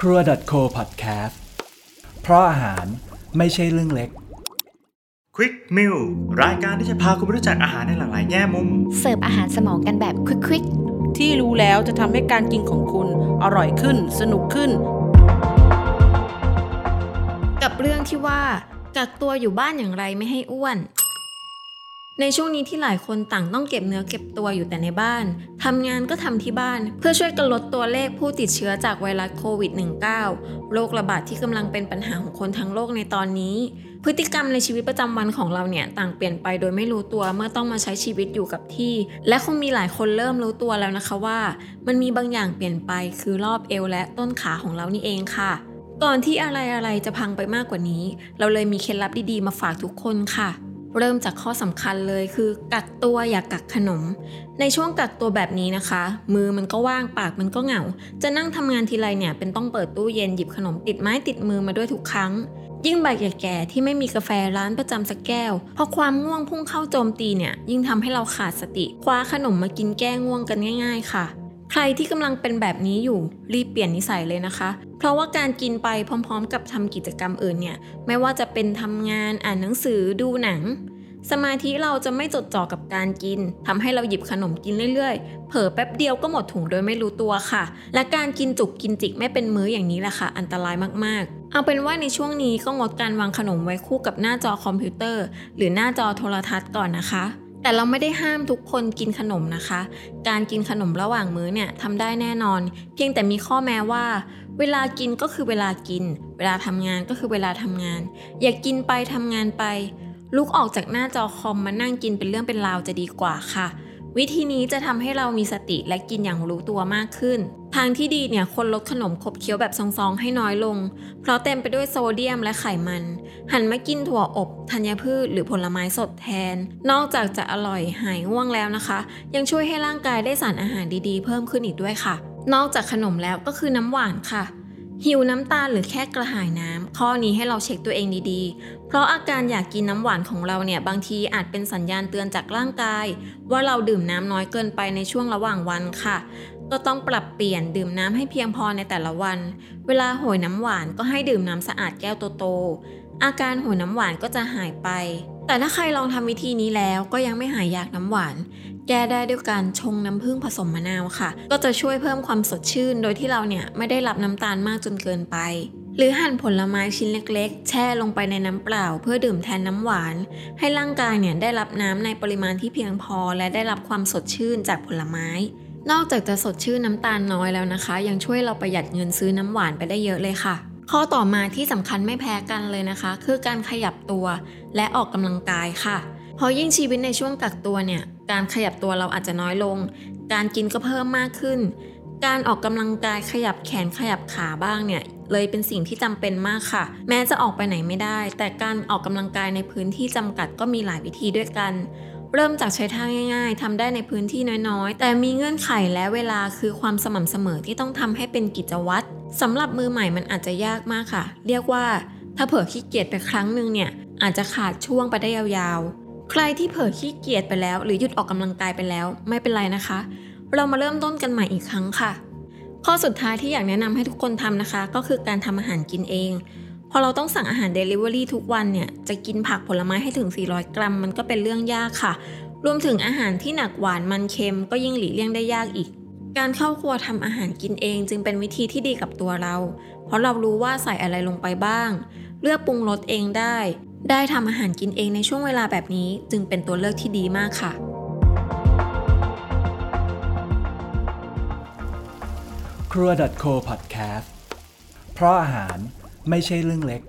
ครัว .co podcast เพราะอาหารไม่ใช่เรื่องเล็ก Quick Meal รายการที่จะพาคุณไปรู้จักอาหารในหลากหลายแง่มุม เสิร์ฟอาหารสมองกันแบบควิกที่รู้แล้วจะทำให้การกินของคุณอร่อยขึ้น สนุกขึ้น ๆ กับเรื่องที่ว่ากักตัวอยู่บ้านอย่างไรไม่ให้อ้วน ในช่วงนี้ที่หลายคนต่างต้องเก็บเนื้อเก็บตัวอยู่แต่ในบ้าน ทำงานก็ทำที่บ้าน เพื่อช่วยกันลดตัวเลขผู้ติดเชื้อจากไวรัสโควิด -19 โรคระบาดที่กำลังเป็นปัญหาของคนทั้งโลกในตอนนี้ พฤติกรรมในชีวิตประจำวันของเราเนี่ยต่างเปลี่ยนไปโดยไม่รู้ตัวเมื่อต้องมาใช้ชีวิตอยู่กับที่ และคงมีหลายคนเริ่มรู้ตัวแล้วนะคะว่า มันมีบางอย่างเปลี่ยนไปคือรอบเอวและต้นขาของเรานี่เองค่ะ ก่อนที่อะไรอะไรๆจะพังไปมากกว่านี้ เราเลยมีเคล็ดลับดีๆมาฝากทุกคนค่ะ เริ่มจากข้อสำคัญเลยคือกักตัวอย่ากกักขนม ในช่วงกักตัวแบบนี้นะคะ มือมันก็ว่างปากมันก็เหงา จะนั่งทำงานทีไรเนี่ยเป็นต้องเปิดตู้เย็นหยิบขนมติดไม้ติดมือมาด้วยทุกครั้ง ยิ่งใบแก่ๆที่ไม่มีกาแฟร้านประจำสักแก้วพอความง่วงพุ่งเข้าโจมตีเนี่ยยิ่งทำให้เราขาดสติ คว้าขนมมากินแก้ง่วงกันง่าย ๆ ค่ะใครที่กำลังเป็นแบบนี้อยู่รีบเปลี่ยนนิสัยเลยนะคะ เพราะว่าการกินไปพร้อมๆ กับทำกิจกรรมอื่นเนี่ย ไม่ว่าจะเป็นทำงานอ่านหนังสือดูหนัง สมาธิเราจะไม่จดจ่อกับการกินทำให้เราหยิบขนมกินเรื่อยๆ เผลอแป๊บเดียวก็หมดถุงโดยไม่รู้ตัวค่ะ และการกินจุกกินจิกไม่เป็นมื้ออย่างนี้แหละค่ะ อันตรายมากๆ เอาเป็นว่าในช่วงนี้ก็งดการวางขนมไว้คู่กับหน้าจอคอมพิวเตอร์ หรือหน้าจอโทรทัศน์ก่อนนะคะแต่เราไม่ได้ห้ามทุกคนกินขนมนะคะ การกินขนมระหว่างมื้อเนี่ยทำได้แน่นอน เพียงแต่มีข้อแม้ว่า เวลากินก็คือเวลากิน เวลาทำงานก็คือเวลาทำงาน อย่ากินไปทำงานไป ลุกออกจากหน้าจอคอมมานั่งกินเป็นเรื่องเป็นราวจะดีกว่าค่ะ วิธีนี้จะทำให้เรามีสติและกินอย่างรู้ตัวมากขึ้น ทางที่ดีเนี่ยคนลดขนมขบเคี้ยวแบบซองๆให้น้อยลง เพราะเต็มไปด้วยโซเดียมและไขมัน หันมากินถั่วอบธัญพืชหรือผลไม้สดแทน นอกจากจะอร่อยหายง่วงแล้วนะคะ ยังช่วยให้ร่างกายได้สารอาหารดีๆ เพิ่มขึ้นอีกด้วยค่ะ นอกจากขนมแล้วก็คือน้ำหวานค่ะ หิวน้ำตาลหรือแค่กระหายน้ำข้อนี้ให้เราเช็คตัวเองดีๆ เพราะอาการอยากกินน้ำหวานของเราเนี่ยบางทีอาจเป็นสัญญาณเตือนจากร่างกาย ว่าเราดื่มน้ำน้อยเกินไปในช่วงระหว่างวันค่ะ ก็ต้องปรับเปลี่ยนดื่มน้ำให้เพียงพอในแต่ละวัน เวลาโหยน้ำหวานก็ให้ดื่มน้ำสะอาดแก้วโตๆอาการโหยน้ำหวานก็จะหายไป แต่ถ้าใครลองทำวิธีนี้แล้วก็ยังไม่หายอยากน้ำหวาน แก้ได้ด้วยการชงน้ำผึ้งผสมมะนาวค่ะ ก็จะช่วยเพิ่มความสดชื่น โดยที่เราเนี่ยไม่ได้รับน้ำตาลมากจนเกินไปหรือหั่นผลไม้ชิ้นเล็กๆ แช่ลงไปในน้ำเปล่า เพื่อดื่มแทนน้ำหวาน ให้ร่างกายเนี่ยได้รับน้ำในปริมาณที่เพียงพอ และได้รับความสดชื่นจากผลไม้ นอกจากจะสดชื่นน้ำตาลน้อยแล้วนะคะ ยังช่วยเราประหยัดเงินซื้อน้ำหวานไปได้เยอะเลยค่ะ ข้อต่อมาที่สำคัญไม่แพ้กันเลยนะคะ คือการขยับตัวและออกกำลังกายค่ะเพราะยิ่งชีวิตในช่วงกักตัวเนี่ย การขยับตัวเราอาจจะน้อยลง การกินก็เพิ่มมากขึ้น การออกกำลังกายขยับแขนขยับขาบ้างเนี่ยเลยเป็นสิ่งที่จำเป็นมากค่ะ แม้จะออกไปไหนไม่ได้ แต่การออกกำลังกายในพื้นที่จำกัดก็มีหลายวิธีด้วยกัน เริ่มจากใช้ท่าง่ายๆทำได้ในพื้นที่น้อยๆ แต่มีเงื่อนไขและเวลาคือความสม่ำเสมอที่ต้องทำให้เป็นกิจวัตรสำหรับมือใหม่มันอาจจะยากมากค่ะ เรียกว่าถ้าเผลอขี้เกียจไปครั้งหนึ่งเนี่ยอาจจะขาดช่วงไปได้ยาวๆ ใครที่เผลอขี้เกียจไปแล้ว หรือหยุดออกกำลังกายไปแล้วไม่เป็นไรนะคะ เรามาเริ่มต้นกันใหม่อีกครั้งค่ะ ข้อสุดท้ายที่อยากแนะนำให้ทุกคนทำนะคะ ก็คือการทำอาหารกินเอง พอเราต้องสั่งอาหาร Delivery ทุกวันเนี่ย จะกินผักผลไม้ให้ถึง 400 กรัม มันก็เป็นเรื่องยากค่ะ รวมถึงอาหารที่หนักหวานมันเค็มก็ยิ่งหลีกเลี่ยงได้ยากอีก การเข้าครัวทำอาหารกินเอง จึงเป็นวิธีที่ดีกับตัวเรา เพราะเรารู้ว่าใส่อะไรลงไปบ้าง เลือกปรุงรสเองได้ ได้ทำอาหารกินเองในช่วงเวลาแบบนี้ จึงเป็นตัวเลือกที่ดีมากค่ะครัว .co podcast เพราะอาหาร ไม่ใช่เรื่องเล็ก